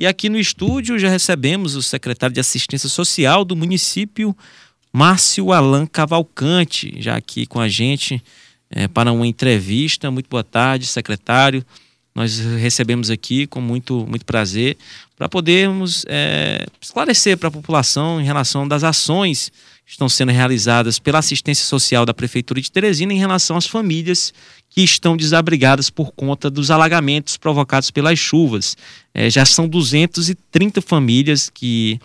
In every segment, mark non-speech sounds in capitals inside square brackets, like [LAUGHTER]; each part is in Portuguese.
E aqui no estúdio já recebemos o secretário de Assistência Social do município, Márcio Alan Cavalcante, já aqui com a gente é, para uma entrevista. Muito boa tarde, secretário. Nós recebemos aqui com muito, muito prazer para podermos é, esclarecer para a população em relação das ações estão sendo realizadas pela assistência social da Prefeitura de Teresina em relação às famílias que estão desabrigadas por conta dos alagamentos provocados pelas chuvas. É, já são 230 famílias que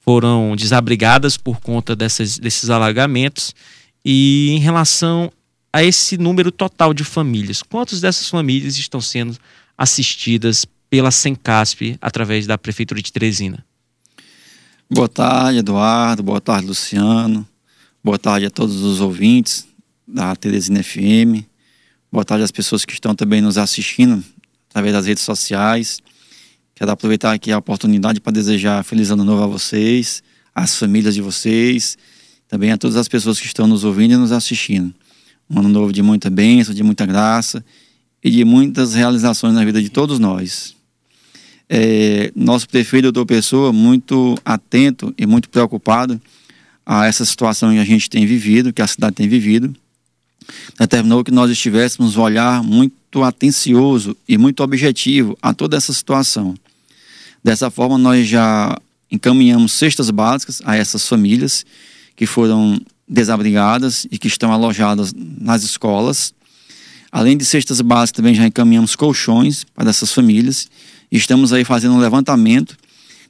foram desabrigadas por conta dessas, desses alagamentos. E em relação a esse número total de famílias, quantas dessas famílias estão sendo assistidas pela Sencasp através da Prefeitura de Teresina? Boa tarde, Eduardo. Boa tarde, Luciano. Boa tarde a todos os ouvintes da Teresina FM. Boa tarde às pessoas que estão também nos assistindo através das redes sociais. Quero aproveitar aqui a oportunidade para desejar feliz ano novo a vocês, às famílias de vocês, também a todas as pessoas que estão nos ouvindo e nos assistindo. Um ano novo de muita bênção, de muita graça e de muitas realizações na vida de todos nós. É, nosso prefeito, doutor Pessoa, muito atento e muito preocupado a essa situação que a gente tem vivido, que a cidade tem vivido determinou que nós estivéssemos um olhar muito atencioso e muito objetivo a toda essa situação. Dessa forma, nós já encaminhamos cestas básicas a essas famílias que foram desabrigadas e que estão alojadas nas escolas. Além de cestas básicas, também já encaminhamos colchões para essas famílias. Estamos aí fazendo um levantamento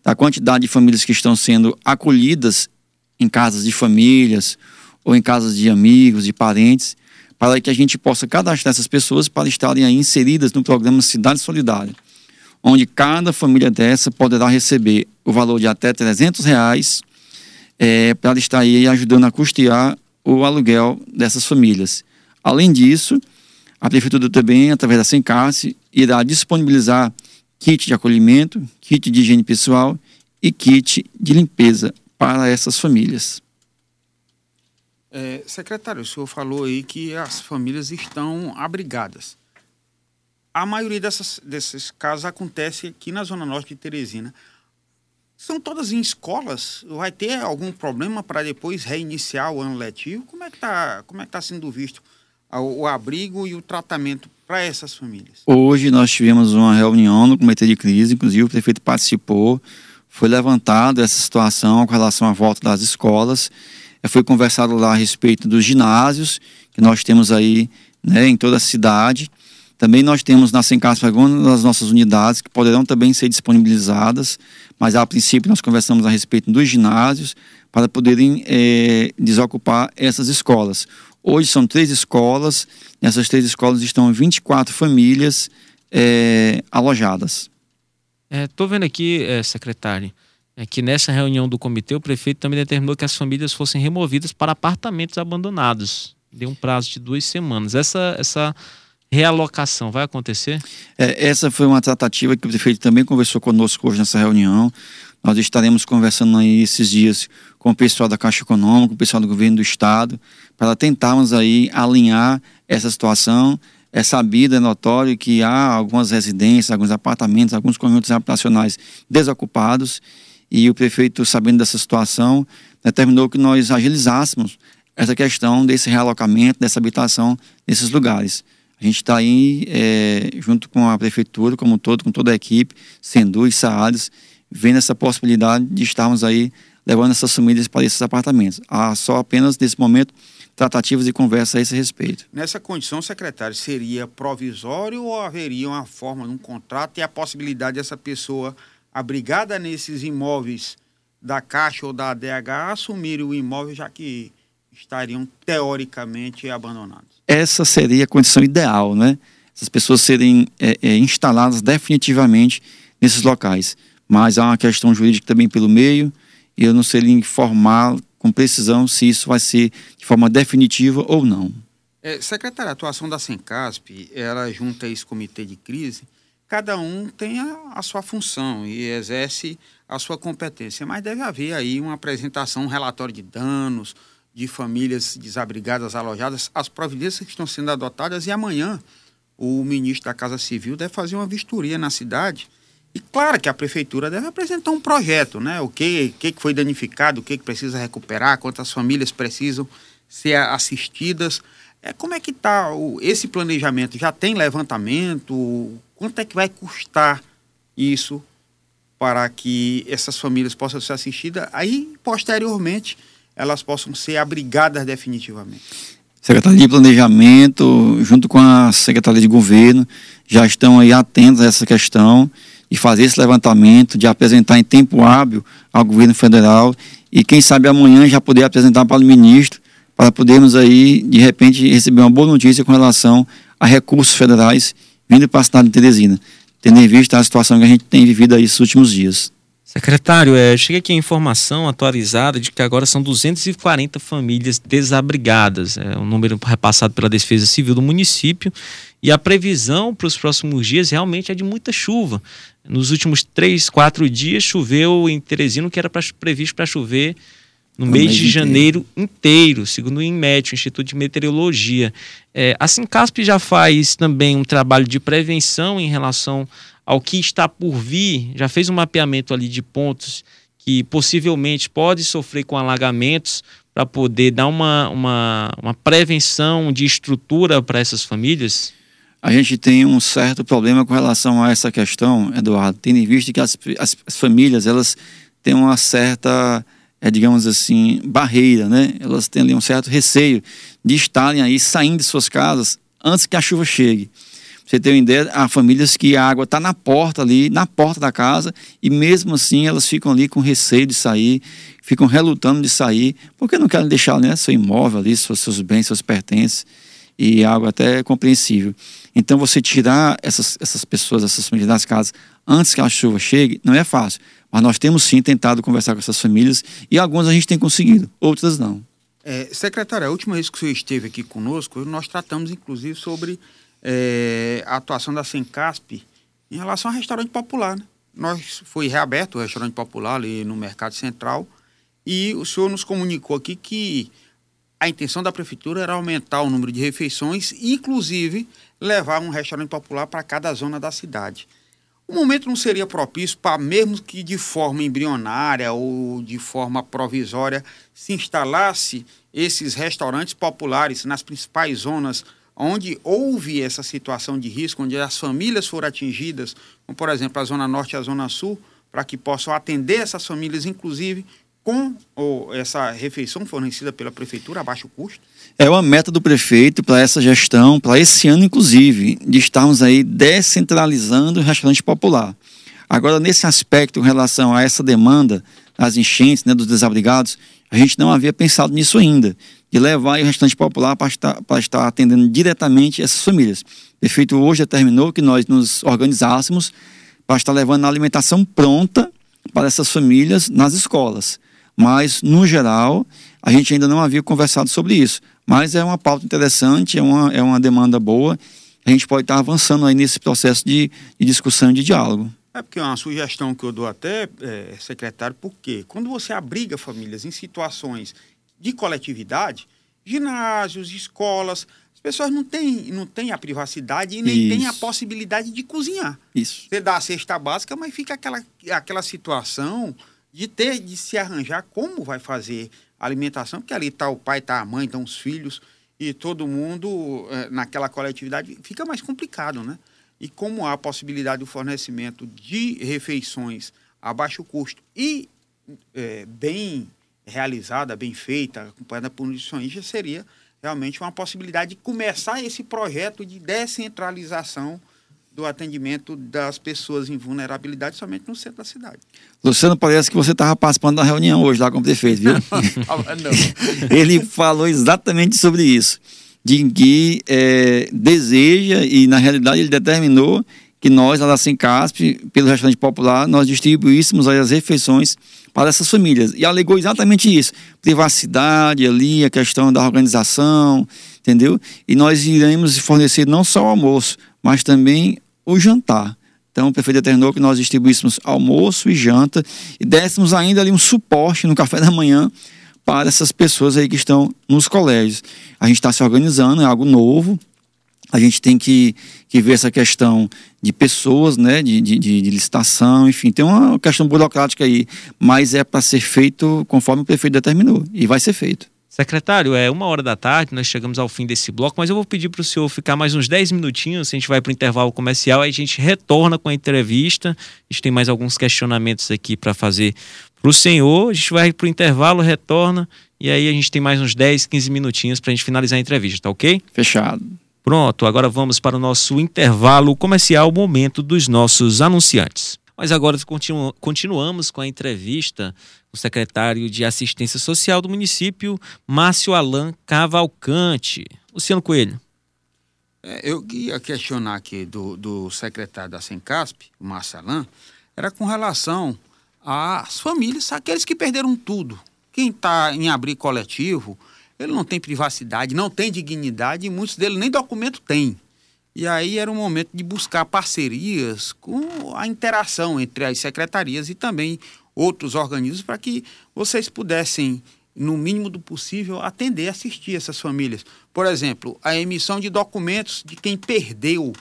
da quantidade de famílias que estão sendo acolhidas em casas de famílias ou em casas de amigos, de parentes, para que a gente possa cadastrar essas pessoas para estarem aí inseridas no programa Cidade Solidária, onde cada família dessa poderá receber o valor de até 300 reais é, para estar aí ajudando a custear o aluguel dessas famílias. Além disso, a Prefeitura também, através da Sencasse, irá disponibilizar kit de acolhimento, kit de higiene pessoal e kit de limpeza para essas famílias. É, secretário, o senhor falou aí que as famílias estão abrigadas. A maioria dessas, desses casos acontece aqui na Zona Norte de Teresina. São todas em escolas? Vai ter algum problema para depois reiniciar o ano letivo? Como é que está é tá sendo visto o abrigo e o tratamento para essas famílias? Hoje nós tivemos uma reunião no Comitê de Crise, inclusive o prefeito participou, foi levantado essa situação com relação à volta das escolas foi conversado lá a respeito dos ginásios que nós temos aí né, em toda a cidade. Também nós temos na Sencaspa algumas das nossas unidades que poderão também ser disponibilizadas, mas a princípio nós conversamos a respeito dos ginásios para poderem é, desocupar essas escolas. Hoje são três escolas, nessas três escolas estão 24 famílias é, alojadas. Estou é, vendo aqui, é, secretário, é que nessa reunião do comitê, o prefeito também determinou que as famílias fossem removidas para apartamentos abandonados. Deu um prazo de duas semanas. Essa, essa realocação vai acontecer? É, essa foi uma tratativa que o prefeito também conversou conosco hoje nessa reunião. Nós estaremos conversando aí esses dias com o pessoal da Caixa Econômica, com o pessoal do governo do Estado, para tentarmos aí alinhar essa situação. É sabido, é notório que há algumas residências, alguns apartamentos, alguns conjuntos habitacionais desocupados e o prefeito, sabendo dessa situação, determinou que nós agilizássemos essa questão desse realocamento, dessa habitação nesses lugares. A gente está aí, é, junto com a prefeitura, como um todo, com toda a equipe, Sendu e Saades, vendo essa possibilidade de estarmos aí levando essas famílias para esses apartamentos. Há só apenas, nesse momento, tratativas e conversa a esse respeito. Nessa condição, secretário, seria provisório ou haveria uma forma, num contrato e a possibilidade dessa pessoa abrigada nesses imóveis da Caixa ou da ADH assumirem o imóvel, já que estariam teoricamente abandonados. Essa seria a condição ideal, né? Essas pessoas serem é, é, instaladas definitivamente nesses locais. Mas há uma questão jurídica também pelo meio, e eu não sei informar com precisão se isso vai ser de forma definitiva ou não. É, a atuação da Sencasp, ela junta esse comitê de crise, cada um tem a, a, sua função e exerce a sua competência, mas deve haver aí uma apresentação, um relatório de danos, de famílias desabrigadas, alojadas, as providências que estão sendo adotadas e amanhã o ministro da Casa Civil deve fazer uma vistoria na cidade E claro que a prefeitura deve apresentar um projeto, né? O que, que foi danificado, o que precisa recuperar, quantas famílias precisam ser assistidas. É, como é que está esse planejamento? Já tem levantamento? Quanto é que vai custar isso para que essas famílias possam ser assistidas? Aí, posteriormente, elas possam ser abrigadas definitivamente. Secretaria de Planejamento, junto com a Secretaria de Governo, já estão aí atentos a essa questão de fazer esse levantamento, de apresentar em tempo hábil ao governo federal e quem sabe amanhã já poder apresentar para o ministro para podermos aí, de repente, receber uma boa notícia com relação a recursos federais vindo para a cidade de Teresina, tendo em vista a situação que a gente tem vivido aí esses últimos dias. Secretário, é, chega aqui a informação atualizada de que agora são 240 famílias desabrigadas, é um número repassado pela Defesa Civil do município, e a previsão para os próximos dias realmente é de muita chuva. Nos últimos três, quatro dias choveu em Teresina, que era pra, previsto para chover no mês, mês de janeiro inteiro, segundo o INMET, o Instituto de Meteorologia. É, a Sincasp já faz também um trabalho de prevenção em relação ao que está por vir, já fez um mapeamento ali de pontos que possivelmente pode sofrer com alagamentos para poder dar uma, uma, uma prevenção de estrutura para essas famílias? A gente tem um certo problema com relação a essa questão, Eduardo, tendo em vista que as, as, as famílias elas têm uma certa é, digamos assim, barreira, né? Elas têm ali um certo receio de estarem aí saindo de suas casas antes que a chuva chegue. Você tem uma ideia, há famílias que a água está na porta ali, na porta da casa, e mesmo assim elas ficam ali com receio de sair, ficam relutando de sair, porque não querem deixar né, seu imóvel ali, seus, seus bens, seus pertences, e é algo até compreensível. Então você tirar essas, essas pessoas, essas famílias das casas antes que a chuva chegue, não é fácil. Mas nós temos sim tentado conversar com essas famílias e algumas a gente tem conseguido, outras não. É, secretário, a última vez que o senhor esteve aqui conosco, nós tratamos inclusive sobre é, a atuação da Sencasp em relação ao restaurante popular. Né? Nós foi reaberto o restaurante popular ali no Mercado Central e o senhor nos comunicou aqui que a intenção da prefeitura era aumentar o número de refeições, inclusive levar um restaurante popular para cada zona da cidade. O momento não seria propício para, mesmo que de forma embrionária ou de forma provisória, se instalasse esses restaurantes populares nas principais zonas onde houve essa situação de risco, onde as famílias foram atingidas, como por exemplo a Zona Norte e a Zona Sul, para que possam atender essas famílias, inclusive com essa refeição fornecida pela prefeitura a baixo custo? É uma meta do prefeito para essa gestão, para esse ano inclusive, de estarmos aí descentralizando o restaurante popular. Agora, nesse aspecto, em relação a essa demanda das enchentes, né, dos desabrigados, a gente não havia pensado nisso ainda, de levar o restaurante popular para estar, para estar atendendo diretamente essas famílias. O prefeito hoje determinou que nós nos organizássemos para estar levando a alimentação pronta para essas famílias nas escolas. Mas, no geral, a gente ainda não havia conversado sobre isso. Mas é uma pauta interessante, é uma, é uma demanda boa. A gente pode estar avançando aí nesse processo de, de discussão e de diálogo. É porque é uma sugestão que eu dou até, é, secretário, porque quando você abriga famílias em situações de coletividade, ginásios, escolas, as pessoas não têm, não têm a privacidade e nem têm a possibilidade de cozinhar. Isso. Você dá a cesta básica, mas fica aquela, aquela situação de ter de se arranjar como vai fazer a alimentação, porque ali está o pai, está a mãe, estão os filhos e todo mundo é, naquela coletividade fica mais complicado, né? E como há a possibilidade do fornecimento de refeições a baixo custo e é, bem realizada, bem feita, acompanhada por nutricionistas, seria realmente uma possibilidade de começar esse projeto de descentralização do atendimento das pessoas em vulnerabilidade somente no centro da cidade. Luciano, parece que você estava participando da reunião hoje lá com o prefeito, viu? [LAUGHS] [LAUGHS] Ele falou exatamente sobre isso, de que é, deseja e na realidade ele determinou que nós, lá da Sencasp, pelo restaurante popular, nós distribuíssemos as refeições para essas famílias. E alegou exatamente isso: privacidade ali, a questão da organização, entendeu? E nós iremos fornecer não só o almoço, mas também o jantar. Então, o prefeito determinou que nós distribuíssemos almoço e janta e dessemos ainda ali um suporte no café da manhã para essas pessoas aí que estão nos colégios. A gente está se organizando, é algo novo. a gente tem que, que ver essa questão de pessoas, né, de, de, de licitação, enfim, tem uma questão burocrática aí, mas é para ser feito conforme o prefeito determinou, e vai ser feito. Secretário, é uma hora da tarde, nós chegamos ao fim desse bloco, mas eu vou pedir para o senhor ficar mais uns 10 minutinhos, a gente vai para o intervalo comercial, aí a gente retorna com a entrevista, a gente tem mais alguns questionamentos aqui para fazer para o senhor, a gente vai para o intervalo, retorna, e aí a gente tem mais uns 10, 15 minutinhos para a gente finalizar a entrevista, tá ok? Fechado. Pronto, agora vamos para o nosso intervalo comercial, momento dos nossos anunciantes. Mas agora continu continuamos com a entrevista com o secretário de Assistência Social do município, Márcio Alain Cavalcante. Luciano Coelho. É, eu ia questionar aqui do, do secretário da Sencasp, Márcio Alain, era com relação às famílias, aqueles que perderam tudo. Quem está em abrigo coletivo, ele não tem privacidade, não tem dignidade e muitos deles nem documento têm. E aí era o momento de buscar parcerias com a interação entre as secretarias e também outros organismos para que vocês pudessem, no mínimo do possível, atender, assistir essas famílias. Por exemplo, a emissão de documentos de quem perdeu,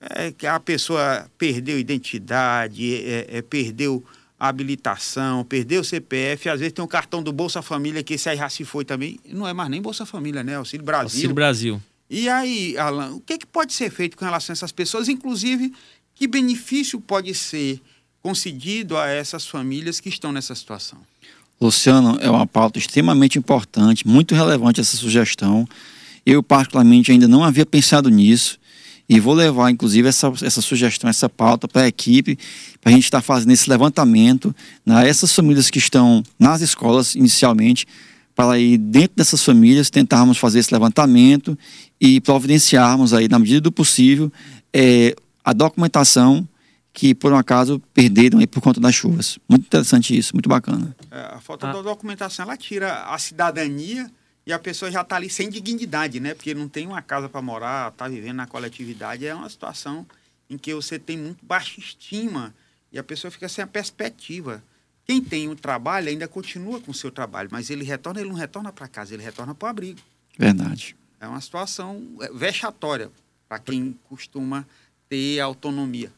é, que a pessoa perdeu identidade, é, é, perdeu a habilitação, perdeu o CPF, às vezes tem um cartão do Bolsa Família que esse aí já se foi também, não é mais nem Bolsa Família, né? Auxílio Brasil. Auxílio Brasil. E aí, Alan, o que, é que pode ser feito com relação a essas pessoas? Inclusive, que benefício pode ser concedido a essas famílias que estão nessa situação? Luciano, é uma pauta extremamente importante, muito relevante essa sugestão. Eu, particularmente, ainda não havia pensado nisso e vou levar, inclusive, essa, essa sugestão, essa pauta para a equipe, para a gente estar tá fazendo esse levantamento. Né? Essas famílias que estão nas escolas, inicialmente, para aí dentro dessas famílias tentarmos fazer esse levantamento e providenciarmos aí na medida do possível é, a documentação que por um acaso perderam aí por conta das chuvas. Muito interessante isso, muito bacana. É, a falta ah. da documentação ela tira a cidadania e a pessoa já está ali sem dignidade, né? Porque não tem uma casa para morar, está vivendo na coletividade, é uma situação em que você tem muito baixa estima e a pessoa fica sem a perspectiva. Quem tem um trabalho ainda continua com o seu trabalho, mas ele retorna, ele não retorna para casa, ele retorna para o abrigo. Verdade. É uma situação é, vexatória para quem costuma ter autonomia.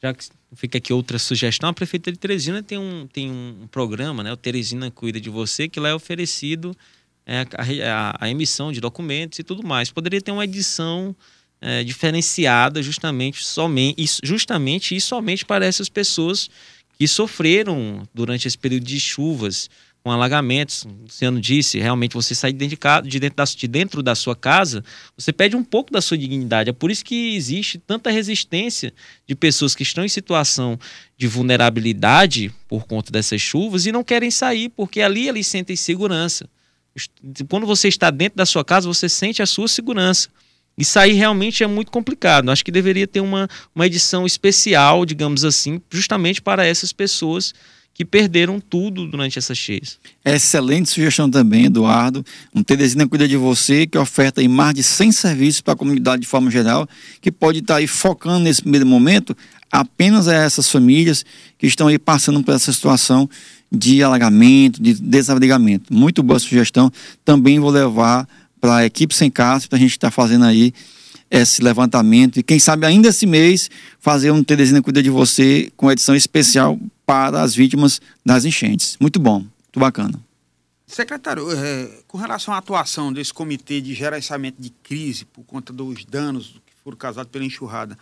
Já que fica aqui outra sugestão, a Prefeitura de Teresina tem um, tem um programa, né? O Teresina Cuida de Você, que lá é oferecido é, a, a, a, emissão de documentos e tudo mais. Poderia ter uma edição é, diferenciada justamente, somente, justamente e somente para essas pessoas que sofreram durante esse período de chuvas, com alagamentos. O Luciano disse, realmente você sai de dentro, de, dentro da, de dentro da sua casa, você perde um pouco da sua dignidade. É por isso que existe tanta resistência de pessoas que estão em situação de vulnerabilidade por conta dessas chuvas e não querem sair, porque ali eles sentem segurança. Quando você está dentro da sua casa, você sente a sua segurança. Isso aí realmente é muito complicado. Acho que deveria ter uma, uma edição especial, digamos assim, justamente para essas pessoas que perderam tudo durante essas cheias. Excelente sugestão também, Eduardo. Um Teresina Cuida de Você, que oferta mais de 100 serviços para a comunidade de forma geral, que pode estar aí focando nesse primeiro momento apenas a essas famílias que estão aí passando por essa situação de alagamento, de desabrigamento. Muito boa sugestão. Também vou levar para a equipe sem casa, para a gente estar tá fazendo aí esse levantamento e quem sabe ainda esse mês fazer um Teresina Cuida de Você com edição especial para as vítimas das enchentes. Muito bom, muito bacana. Secretário, é, com relação à atuação desse comitê de gerenciamento de crise por conta dos danos que foram causados pela enxurrada,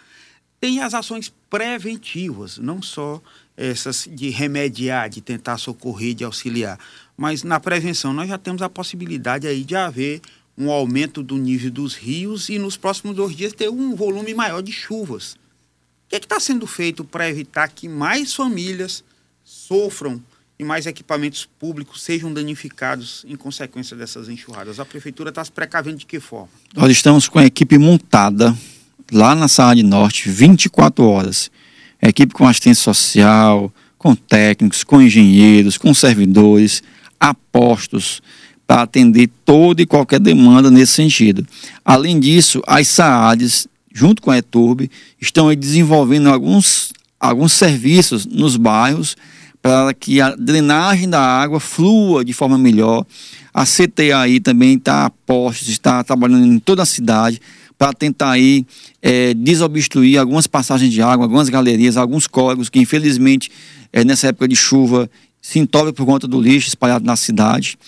tem as ações preventivas, não só essas de remediar, de tentar socorrer, de auxiliar, mas na prevenção nós já temos a possibilidade aí de haver um aumento do nível dos rios e nos próximos dois dias ter um volume maior de chuvas. O que é está sendo feito para evitar que mais famílias sofram e mais equipamentos públicos sejam danificados em consequência dessas enxurradas? A prefeitura está se precavendo de que forma? Nós estamos com a equipe montada lá na Saúde Norte 24 horas. Equipe com assistência social, com técnicos, com engenheiros, com servidores, apostos, para atender toda e qualquer demanda nesse sentido. Além disso, as SAADs, junto com a ETURB, estão desenvolvendo alguns, alguns serviços nos bairros para que a drenagem da água flua de forma melhor. A CTAI também está a postos, está trabalhando em toda a cidade para tentar aí é, desobstruir algumas passagens de água, algumas galerias, alguns córregos que infelizmente é, nessa época de chuva se entopem por conta do lixo espalhado na cidade.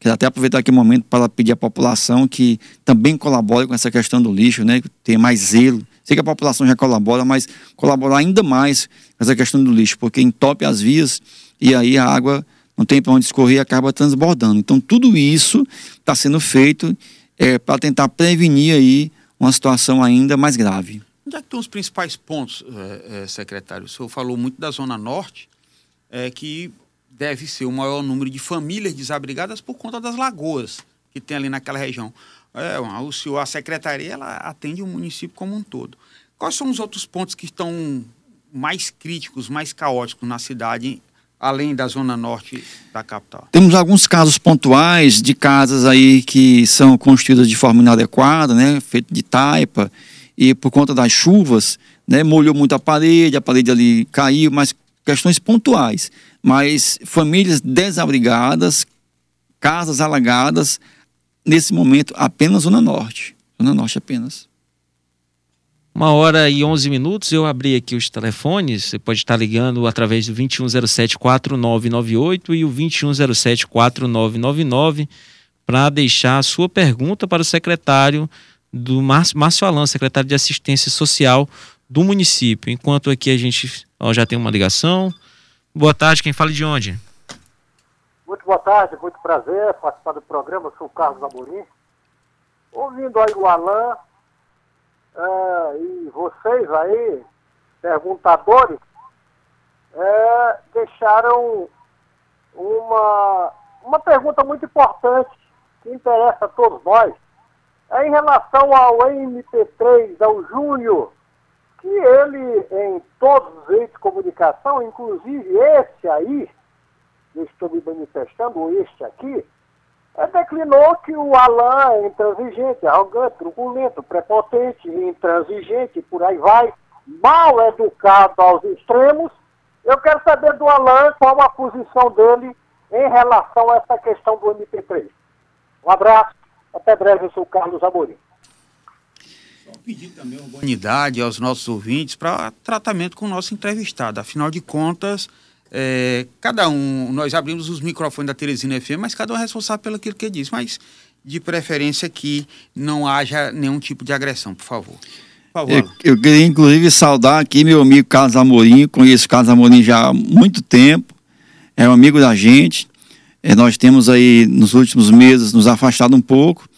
Quero até aproveitar aqui o um momento para pedir à população que também colabore com essa questão do lixo, né? Ter mais zelo. Sei que a população já colabora, mas colaborar ainda mais com essa questão do lixo, porque entope as vias e aí a água não tem para onde escorrer e acaba transbordando. Então tudo isso está sendo feito é, para tentar prevenir aí uma situação ainda mais grave. Onde é que estão os principais pontos, é, é, secretário? O senhor falou muito da Zona Norte, é, que deve ser o maior número de famílias desabrigadas por conta das lagoas que tem ali naquela região. É, o senhor, a secretaria ela atende o município como um todo. Quais são os outros pontos que estão mais críticos, mais caóticos na cidade, além da zona norte da capital? Temos alguns casos pontuais de casas aí que são construídas de forma inadequada, né, feito de taipa, e por conta das chuvas, né, molhou muito a parede, a parede ali caiu, mas questões pontuais mas famílias desabrigadas, casas alagadas, nesse momento apenas Zona Norte. Zona Norte apenas. Uma hora e onze minutos, eu abri aqui os telefones, você pode estar ligando através do 2107-4998 e o 2107-4999 para deixar a sua pergunta para o secretário do Márcio, Alan, secretário de Assistência Social do município. Enquanto aqui a gente ó, já tem uma ligação, Boa tarde, quem fala de onde? Muito boa tarde, muito prazer participar do programa, eu sou o Carlos Amorim. Ouvindo aí o Alain é, e vocês aí, perguntadores, é, deixaram uma, uma pergunta muito importante que interessa a todos nós. É em relação ao MP3, ao Júnior, que ele, em todos os veículos de comunicação, inclusive esse aí, eu estou me manifestando, este aqui, é, declinou que o Alain é intransigente, arrogante, truculento, prepotente, intransigente, por aí vai, mal educado aos extremos. Eu quero saber do Alain qual a posição dele em relação a essa questão do MP3. Um abraço, até breve, eu sou o Carlos Amorim pedir também unidade aos nossos ouvintes para tratamento com o nosso entrevistado. Afinal de contas, é, cada um, nós abrimos os microfones da Teresina FM, mas cada um é responsável pelo que ele diz. Mas, de preferência, que não haja nenhum tipo de agressão, por favor. Por favor. Eu, eu, queria, inclusive, saudar aqui meu amigo Carlos Amorim. Conheço o Carlos Amorim já há muito tempo. É um amigo da gente. É, nós temos aí, nos últimos meses, nos afastado um pouco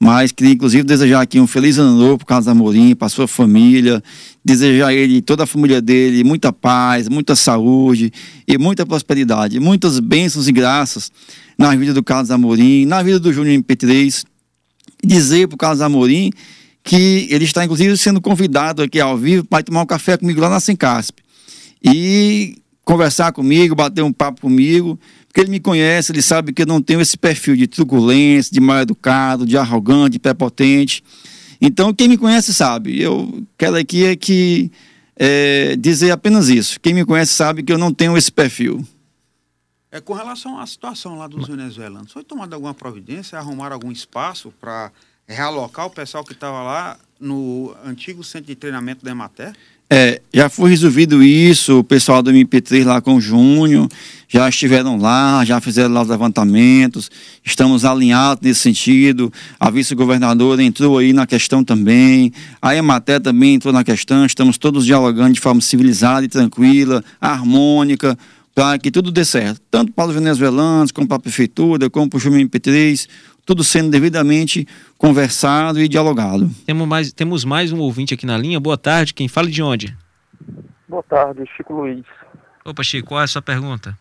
mas queria inclusive desejar aqui um feliz ano novo para o Carlos Amorim, para sua família, desejar a ele, toda a família dele, muita paz, muita saúde e muita prosperidade, muitas bênçãos e graças na vida do Carlos Amorim, na vida do Júnior MP3. Dizer para o Carlos Amorim que ele está inclusive sendo convidado aqui ao vivo para tomar um café comigo lá na Sencasp. E conversar comigo, bater um papo comigo, porque ele me conhece, ele sabe que eu não tenho esse perfil de truculência, de mal educado, de arrogante, de prepotente. Então, quem me conhece sabe. Eu quero aqui é que é, dizer apenas isso. Quem me conhece sabe que eu não tenho esse perfil. É com relação à situação lá dos venezuelanos, foi tomada alguma providência, arrumar algum espaço para realocar o pessoal que estava lá no antigo centro de treinamento da Emater? É, já foi resolvido isso, o pessoal do MP3 lá com o Júnior, já estiveram lá, já fizeram lá os levantamentos, estamos alinhados nesse sentido, a vice-governadora entrou aí na questão também, a Ematé também entrou na questão, estamos todos dialogando de forma civilizada e tranquila, harmônica, para que tudo dê certo, tanto para os venezuelanos, como para a prefeitura, como para o Júnior MP3, tudo sendo devidamente conversado e dialogado. Temos mais, temos mais um ouvinte aqui na linha. Boa tarde, quem fala de onde? Boa tarde, Chico Luiz. Opa, Chico, qual é a sua pergunta?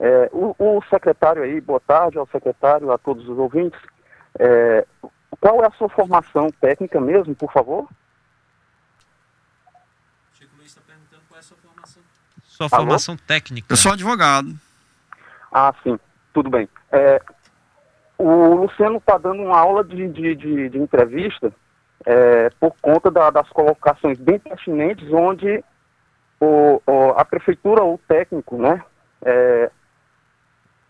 É, o, o, secretário aí, boa tarde ao secretário, a todos os ouvintes. É, qual é a sua formação técnica mesmo, por favor? Chico Luiz está perguntando qual é a sua formação. Sua Alô? formação técnica. Eu sou advogado. Ah, sim, tudo bem. É, o Luciano está dando uma aula de, de, de, de entrevista é, por conta da, das colocações bem pertinentes, onde o, o, a prefeitura ou o técnico, né, é,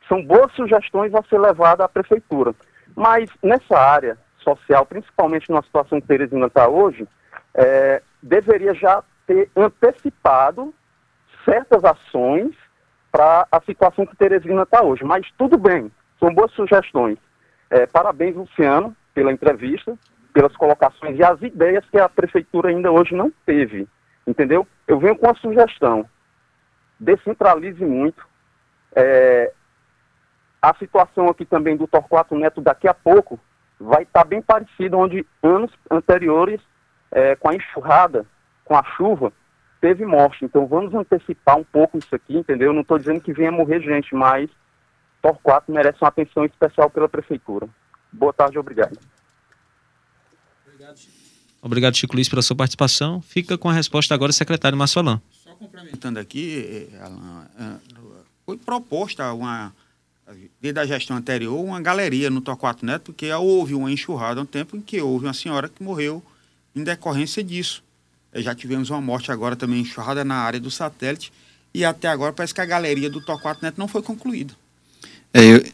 são boas sugestões a ser levada à prefeitura. Mas nessa área social, principalmente numa situação que Teresina está hoje, é, deveria já ter antecipado certas ações para a situação que Teresina está hoje. Mas tudo bem, são boas sugestões. É, parabéns, Luciano, pela entrevista, pelas colocações e as ideias que a prefeitura ainda hoje não teve. Entendeu? Eu venho com a sugestão. Descentralize muito. É, a situação aqui também do Torquato Neto daqui a pouco vai estar tá bem parecida, onde anos anteriores, é, com a enxurrada, com a chuva, teve morte. Então vamos antecipar um pouco isso aqui, entendeu? Não estou dizendo que venha morrer gente, mas Torquato merece uma atenção especial pela prefeitura. Boa tarde, obrigado. Obrigado, Chico. Obrigado, Chico Luiz, pela sua participação. Fica com a resposta agora, secretário Márcio Alain. Só complementando aqui, eh, Alain, eh, foi proposta uma desde a gestão anterior, uma galeria no Torquato Neto, porque houve uma enxurrada um tempo em que houve uma senhora que morreu em decorrência disso. Eh, já tivemos uma morte agora também enxurrada na área do satélite, e até agora parece que a galeria do Torquato Neto não foi concluída. É, eu,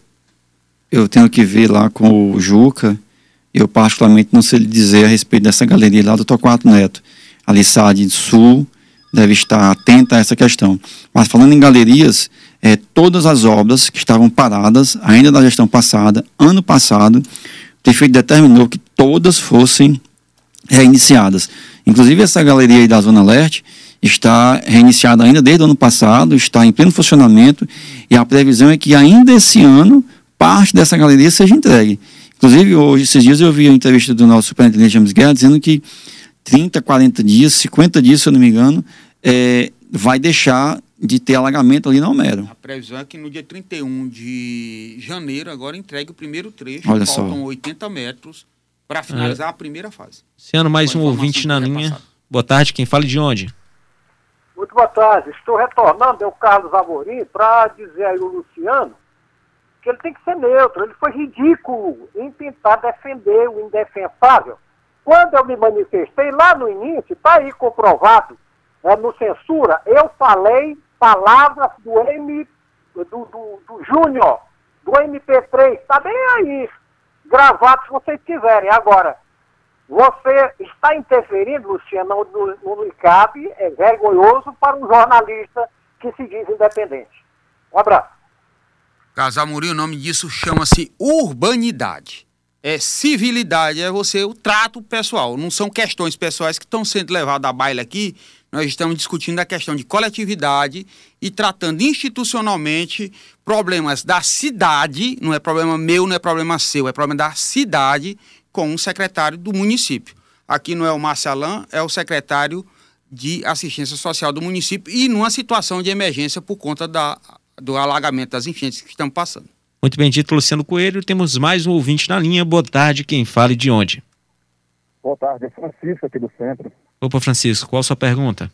eu tenho que ver lá com o Juca, eu particularmente não sei lhe dizer a respeito dessa galeria lá do Torquato Neto. A Lissade Sul deve estar atenta a essa questão. Mas falando em galerias, é, todas as obras que estavam paradas, ainda da gestão passada, ano passado, o prefeito determinou que todas fossem reiniciadas. Inclusive essa galeria aí da Zona Leste está reiniciada ainda desde o ano passado, está em pleno funcionamento e a previsão é que ainda esse ano parte dessa galeria seja entregue. Inclusive, hoje, esses dias eu vi a entrevista do nosso superintendente James Guerra dizendo que 30, 40 dias, 50 dias, se eu não me engano, é, vai deixar de ter alagamento ali na Homero. A previsão é que no dia 31 de janeiro, agora entregue o primeiro trecho. Olha faltam só. 80 metros para finalizar é. a primeira fase. Ano, mais um ouvinte na linha. Passada. Boa tarde, quem fala de onde? Muito boa tarde. Estou retornando, é o Carlos Amorim, para dizer aí o Luciano que ele tem que ser neutro. Ele foi ridículo em tentar defender o indefensável. Quando eu me manifestei lá no início, está aí comprovado, é, no censura, eu falei palavras do M do, do, do Júnior, do MP3, está bem aí, gravado se vocês tiverem. Agora, você está interferindo, Luciano, no, no, ICAB, é vergonhoso para um jornalista que se diz independente. Um abraço. Casamuri, o nome disso chama-se urbanidade é civilidade, é você o trato pessoal. Não são questões pessoais que estão sendo levadas à baila aqui. Nós estamos discutindo a questão de coletividade e tratando institucionalmente problemas da cidade, não é problema meu, não é problema seu, é problema da cidade com o secretário do município. Aqui não é o Marcelan, é o secretário de assistência social do município e numa situação de emergência por conta da, do alagamento das enchentes que estamos passando. Muito bem dito, Luciano Coelho. Temos mais um ouvinte na linha. Boa tarde, quem fala e de onde? Boa tarde, é Francisco aqui do centro. Opa, Francisco, qual a sua pergunta?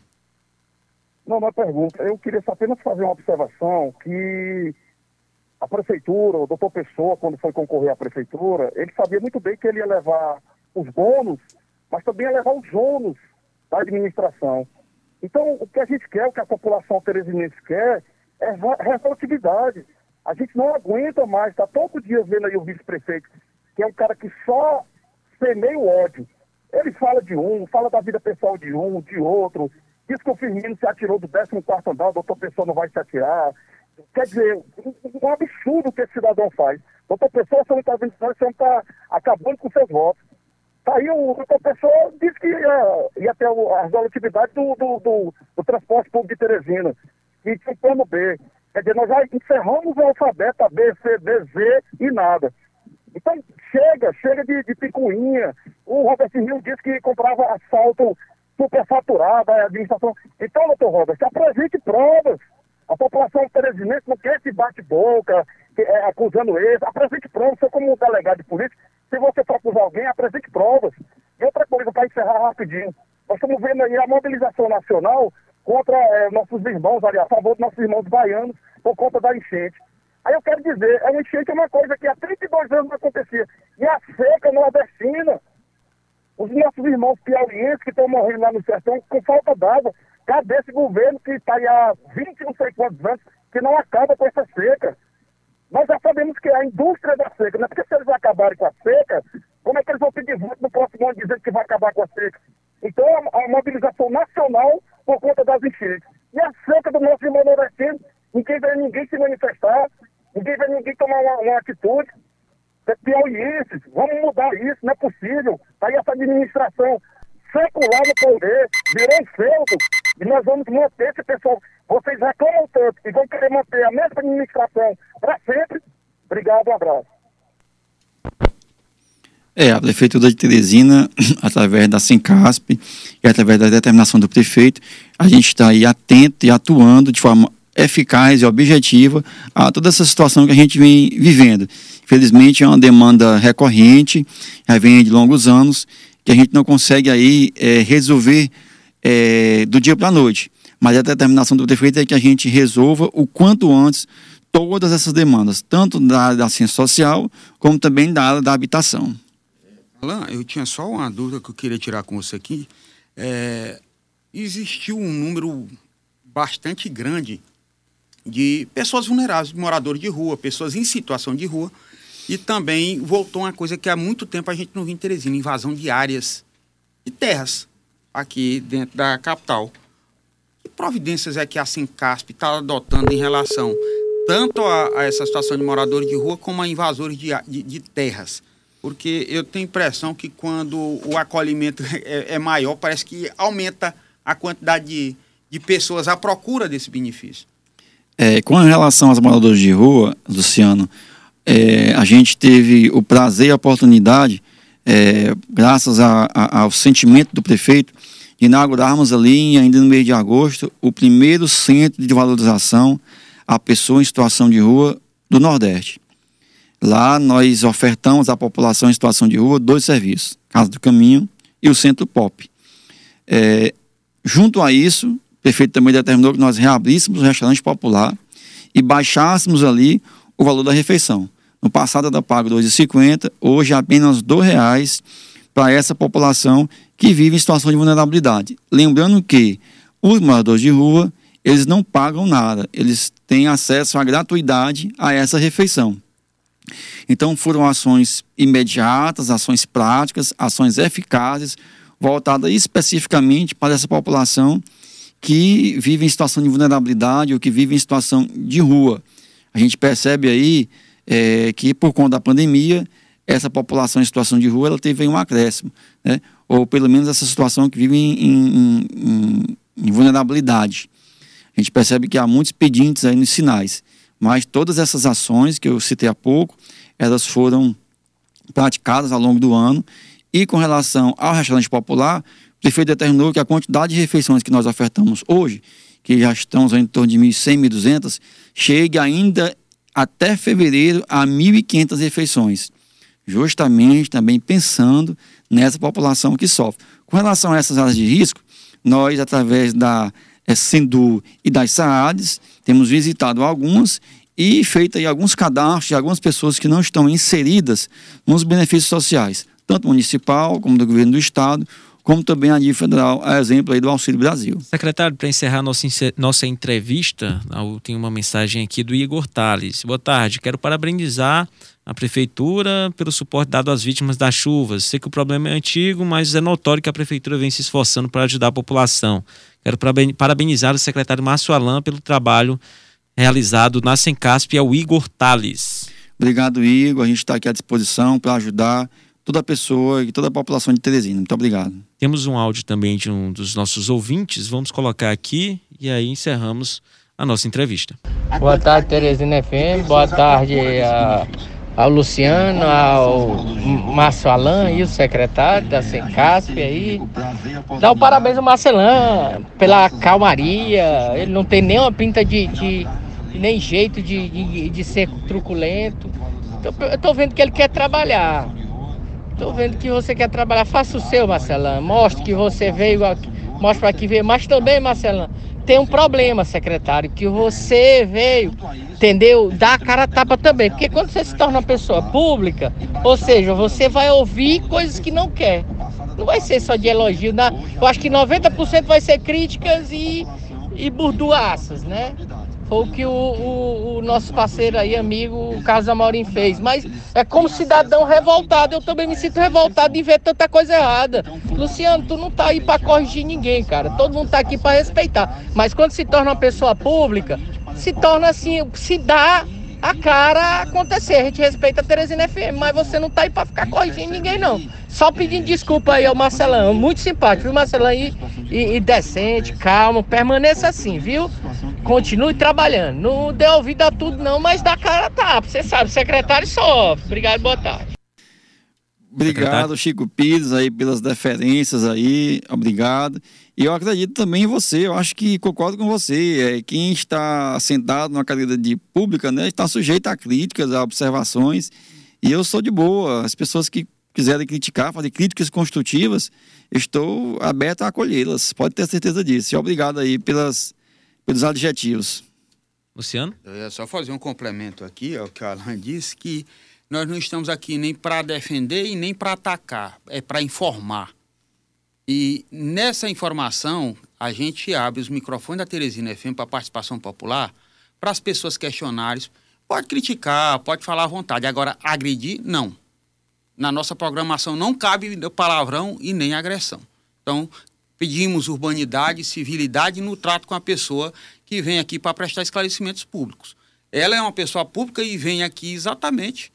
Não, não é pergunta. Eu queria apenas fazer uma observação que a prefeitura, o doutor Pessoa, quando foi concorrer à prefeitura, ele sabia muito bem que ele ia levar os bônus, mas também ia levar os ônus da administração. Então, o que a gente quer, o que a população teresinense quer, é responsabilidade. A gente não aguenta mais, está todo dia vendo aí o vice-prefeito, que é um cara que só semeia o ódio. Ele fala de um, fala da vida pessoal de um, de outro, diz que o Firmino se atirou do 14 andar, o doutor Pessoa não vai se atirar. Quer dizer, um absurdo que esse cidadão faz. Doutor Pessoa, você não está vendo, você não está acabando com seus votos. Tá aí o doutor Pessoa disse que ia, ia ter as relatividades do, do, do, do transporte público de Teresina, e tinha plano B. Quer dizer, nós já encerramos o alfabeto A, B, C, D, Z e nada. Então, chega, chega de, de picuinha. O Robert Rio disse que comprava asfalto superfaturado, a administração. Então, doutor Robert, apresente provas. A população teresinense não quer esse bate-boca, é, acusando eles. Apresente provas. Você, como delegado de polícia, se você for acusar alguém, apresente provas. E outra coisa, para encerrar rapidinho. Nós estamos vendo aí a mobilização nacional contra é, nossos irmãos, ali, a favor dos nossos irmãos baianos, por conta da enchente. Aí eu quero dizer, a enchente é uma coisa que há 32 anos não acontecia. E a seca nordestina, os nossos irmãos piauienses que estão morrendo lá no sertão com falta d'água, cadê esse governo que está há 20 não sei quantos anos, que não acaba com essa seca? Nós já sabemos que a indústria da seca, não é porque se eles acabarem com a seca, Como é que eles vão pedir voto no próximo ano dizendo que vai acabar com a seca? Então, a, a mobilização nacional por conta das enchentes. E a seca do nosso irmão nordestino, ninguém vê ninguém se manifestar, ninguém vê ninguém tomar uma, uma atitude. É piauienses, vamos mudar isso, não é possível. Tá aí essa administração secular no poder, virou um feudo, e nós vamos manter esse pessoal. Vocês reclamam tanto e vão querer manter a mesma administração para sempre. Obrigado, um abraço. É, a Prefeitura de Teresina, [CLEARS THROAT] através da Sencasp e através da determinação do prefeito, a gente está aí atento e atuando de forma eficaz e objetiva a toda essa situação que a gente vem vivendo. Infelizmente é uma demanda recorrente, já vem de longos anos, que a gente não consegue aí é, resolver é, do dia para a noite. Mas a determinação do prefeito é que a gente resolva o quanto antes todas essas demandas, tanto da área da ciência social, como também da área da habitação. Alain, eu tinha só uma dúvida que eu queria tirar com você aqui. É, existiu um número bastante grande de pessoas vulneráveis, moradores de rua, pessoas em situação de rua, e também voltou uma coisa que há muito tempo a gente não via em Teresina, invasão de áreas e terras aqui dentro da capital. Que providências é que a Sincasp está adotando em relação tanto a, a, essa situação de moradores de rua como a invasores de, de, de terras? Porque eu tenho impressão que quando o acolhimento [LAUGHS] é, é maior, parece que aumenta a quantidade de, de pessoas à procura desse benefício. É, com relação aos moradores de rua, Luciano, é, a gente teve o prazer e a oportunidade, é, graças a, a, ao sentimento do prefeito, de inaugurarmos ali, ainda no mês de agosto, o primeiro centro de valorização à pessoa em situação de rua do Nordeste. Lá nós ofertamos à população em situação de rua dois serviços, Casa do Caminho e o Centro Pop. É, junto a isso, o prefeito também determinou que nós reabríssemos o restaurante popular e baixássemos ali o valor da refeição. No passado era pago R$ 2,50, hoje é apenas R$ 2,00 para essa população que vive em situação de vulnerabilidade. Lembrando que os moradores de rua, eles não pagam nada, eles têm acesso à gratuidade a essa refeição. Então foram ações imediatas, ações práticas, ações eficazes, voltadas especificamente para essa população que vive em situação de vulnerabilidade ou que vive em situação de rua. A gente percebe aí é, que por conta da pandemia, essa população em situação de rua ela teve um acréscimo, né? ou pelo menos essa situação que vive em, em, em, em vulnerabilidade. A gente percebe que há muitos pedintes aí nos sinais, mas todas essas ações que eu citei há pouco, elas foram praticadas ao longo do ano e com relação ao restaurante popular, o prefeito determinou que a quantidade de refeições que nós ofertamos hoje, que já estamos em torno de 1.100, 1.200, chegue ainda até fevereiro a 1.500 refeições, justamente também pensando nessa população que sofre. Com relação a essas áreas de risco, nós, através da é, Sendu e das SAADs, temos visitado algumas e feito aí alguns cadastros de algumas pessoas que não estão inseridas nos benefícios sociais, tanto municipal como do governo do estado, como também a nível federal, a exemplo aí do Auxílio Brasil. Secretário, para encerrar nossa, nossa entrevista, tem uma mensagem aqui do Igor Tales. Boa tarde, quero parabenizar a Prefeitura pelo suporte dado às vítimas das chuvas. Sei que o problema é antigo, mas é notório que a Prefeitura vem se esforçando para ajudar a população. Quero parabenizar o secretário Márcio Alain pelo trabalho realizado na Sencasp e ao Igor Tales. Obrigado, Igor. A gente está aqui à disposição para ajudar toda a pessoa e toda a população de Teresina. Muito obrigado. Temos um áudio também de um dos nossos ouvintes, vamos colocar aqui e aí encerramos a nossa entrevista. Boa tarde, Teresina FM. Boa tarde a, ao Luciano, ao Márcio Alain e o secretário da Sencasp aí. Dá o um parabéns ao Marcelan pela calmaria. Ele não tem nenhuma pinta de, de nem jeito de, de, de ser truculento. Eu tô vendo que ele quer trabalhar. Tô vendo que você quer trabalhar. Faça o seu, Marcelão. Mostre que você veio aqui. Mostre para que veio. Mas também, Marcelão, tem um problema, secretário, que você veio, entendeu? Dá a cara a tapa também. Porque quando você se torna uma pessoa pública, ou seja, você vai ouvir coisas que não quer. Não vai ser só de elogio. Não. Eu acho que 90% vai ser críticas e, e burdoaças, né? Foi o que o, o, o nosso parceiro aí, amigo, Carlos Amorim fez. Mas é como cidadão revoltado, eu também me sinto revoltado de ver tanta coisa errada. Luciano, tu não tá aí para corrigir ninguém, cara. Todo mundo tá aqui para respeitar. Mas quando se torna uma pessoa pública, se torna assim, se dá a cara acontecer. A gente respeita a Teresina FM, mas você não tá aí pra ficar corrigindo ninguém, não. Só pedindo desculpa aí ao Marcelão. Muito simpático, viu, Marcelão? E, e, e decente, calmo, permaneça assim, viu? Continue trabalhando. Não dê ouvido a tudo, não, mas dá cara tá. Você sabe, secretário sofre. Obrigado, boa tarde. Obrigado, Chico Pires, aí, pelas deferências aí. Obrigado. E eu acredito também em você, eu acho que concordo com você. É, quem está sentado numa cadeira de pública, né, está sujeito a críticas, a observações. E eu sou de boa. As pessoas que quiserem criticar, fazer críticas construtivas, estou aberto a acolhê-las. Pode ter certeza disso. E obrigado aí pelas, pelos adjetivos. Luciano? Eu ia só fazer um complemento aqui ao que o Alan disse, que nós não estamos aqui nem para defender e nem para atacar, é para informar. E nessa informação, a gente abre os microfones da Teresina FM para participação popular, para as pessoas questionarem. Pode criticar, pode falar à vontade. Agora, agredir, não. Na nossa programação não cabe palavrão e nem agressão. Então, pedimos urbanidade, civilidade no trato com a pessoa que vem aqui para prestar esclarecimentos públicos. Ela é uma pessoa pública e vem aqui exatamente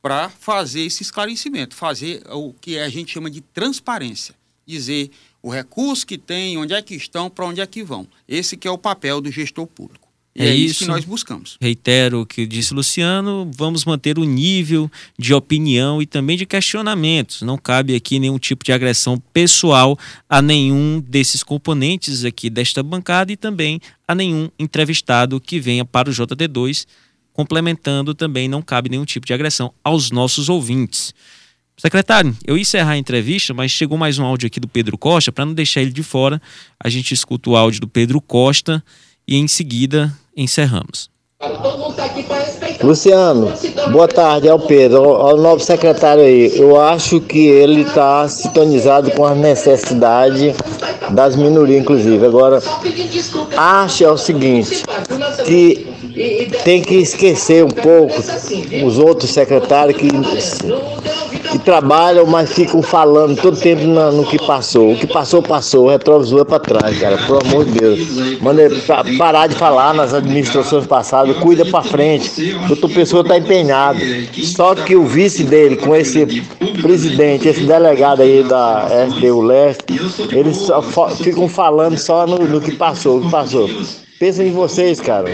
para fazer esse esclarecimento, fazer o que a gente chama de transparência, dizer o recurso que tem, onde é que estão, para onde é que vão. Esse que é o papel do gestor público. E é, é isso que nós buscamos. Reitero o que disse Luciano, vamos manter o nível de opinião e também de questionamentos. Não cabe aqui nenhum tipo de agressão pessoal a nenhum desses componentes aqui desta bancada e também a nenhum entrevistado que venha para o JD2 complementando também, não cabe nenhum tipo de agressão aos nossos ouvintes. Secretário, eu ia encerrar a entrevista, mas chegou mais um áudio aqui do Pedro Costa, para não deixar ele de fora, a gente escuta o áudio do Pedro Costa e em seguida encerramos. Luciano, boa tarde, é o Pedro, ao novo secretário aí. Eu acho que ele está sintonizado com as necessidades das minorias, inclusive. Agora, acho é o seguinte, que tem que esquecer um pouco os outros secretários que, que trabalham, mas ficam falando todo tempo no, no que passou. O que passou, passou. O retrovisor é para trás, cara. Pelo amor de Deus. Manda parar de falar nas administrações passadas. Cuida para frente. Outra pessoa está empenhado. Só que o vice dele, com esse presidente, esse delegado aí da SDU Leste, eles só ficam falando só no, no que passou, o que passou. Pensa em vocês, cara.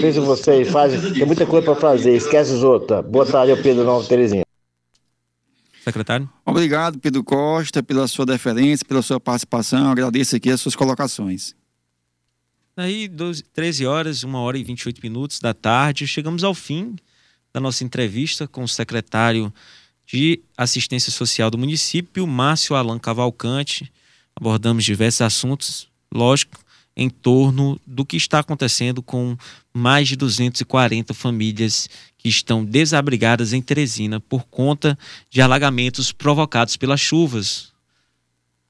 Pensa em vocês. Faz, tem muita coisa para fazer. Esquece os outros. Boa tarde, eu Pedro Nova Terezinha. Secretário. Obrigado, Pedro Costa, pela sua deferência, pela sua participação. Agradeço aqui as suas colocações. Aí, 12, 13 horas, 1 hora e 28 minutos da tarde, chegamos ao fim da nossa entrevista com o secretário de Assistência Social do município, Márcio Alan Cavalcante. Abordamos diversos assuntos, lógico, em torno do que está acontecendo com mais de 240 famílias que estão desabrigadas em Teresina por conta de alagamentos provocados pelas chuvas.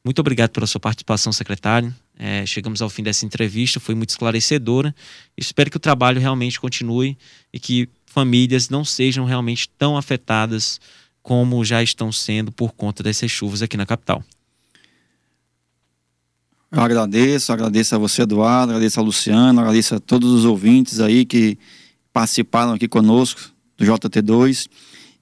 Muito obrigado pela sua participação, secretário. É, chegamos ao fim dessa entrevista, foi muito esclarecedora. Espero que o trabalho realmente continue e que famílias não sejam realmente tão afetadas como já estão sendo por conta dessas chuvas aqui na capital. Eu agradeço, agradeço a você, Eduardo, agradeço a Luciano, agradeço a todos os ouvintes aí que participaram aqui conosco do JT2.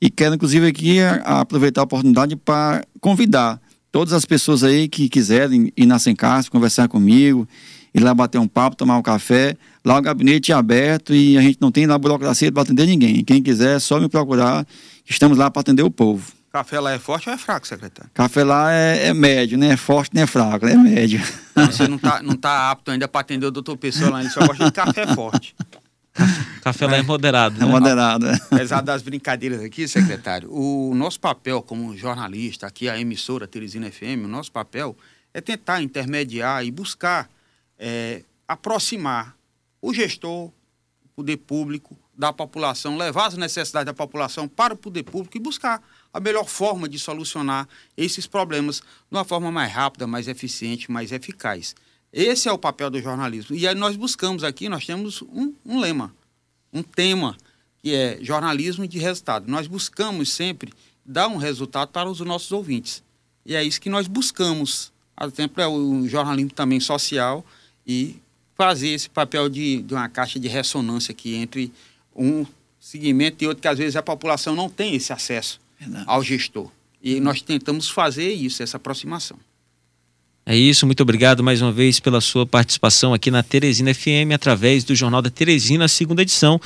E quero, inclusive, aqui aproveitar a oportunidade para convidar todas as pessoas aí que quiserem ir na Sencasp, conversar comigo, ir lá bater um papo, tomar um café. Lá o gabinete é aberto e a gente não tem lá burocracia para atender ninguém. Quem quiser, é só me procurar. Estamos lá para atender o povo. Café lá é forte ou é fraco, secretário? Café lá é, é médio, nem é forte nem é fraco, é médio. Você não está não tá apto ainda para atender o doutor Pessoa lá, ele só gosta de café forte. Café lá é moderado. Né? É moderado. É. Apesar das brincadeiras aqui, secretário, o nosso papel como jornalista, aqui a emissora Teresina FM, o nosso papel é tentar intermediar e buscar é, aproximar o gestor, o poder público da população, levar as necessidades da população para o poder público e buscar a melhor forma de solucionar esses problemas de uma forma mais rápida, mais eficiente, mais eficaz. Esse é o papel do jornalismo. E aí nós buscamos aqui, nós temos um, um lema, um tema, que é jornalismo de resultado. Nós buscamos sempre dar um resultado para os nossos ouvintes. E é isso que nós buscamos. Ao tempo é o jornalismo também social e fazer esse papel de, de uma caixa de ressonância aqui entre um segmento e outro, que às vezes a população não tem esse acesso Verdade. ao gestor. E nós tentamos fazer isso, essa aproximação. É isso, muito obrigado mais uma vez pela sua participação aqui na Teresina FM através do Jornal da Teresina, segunda edição.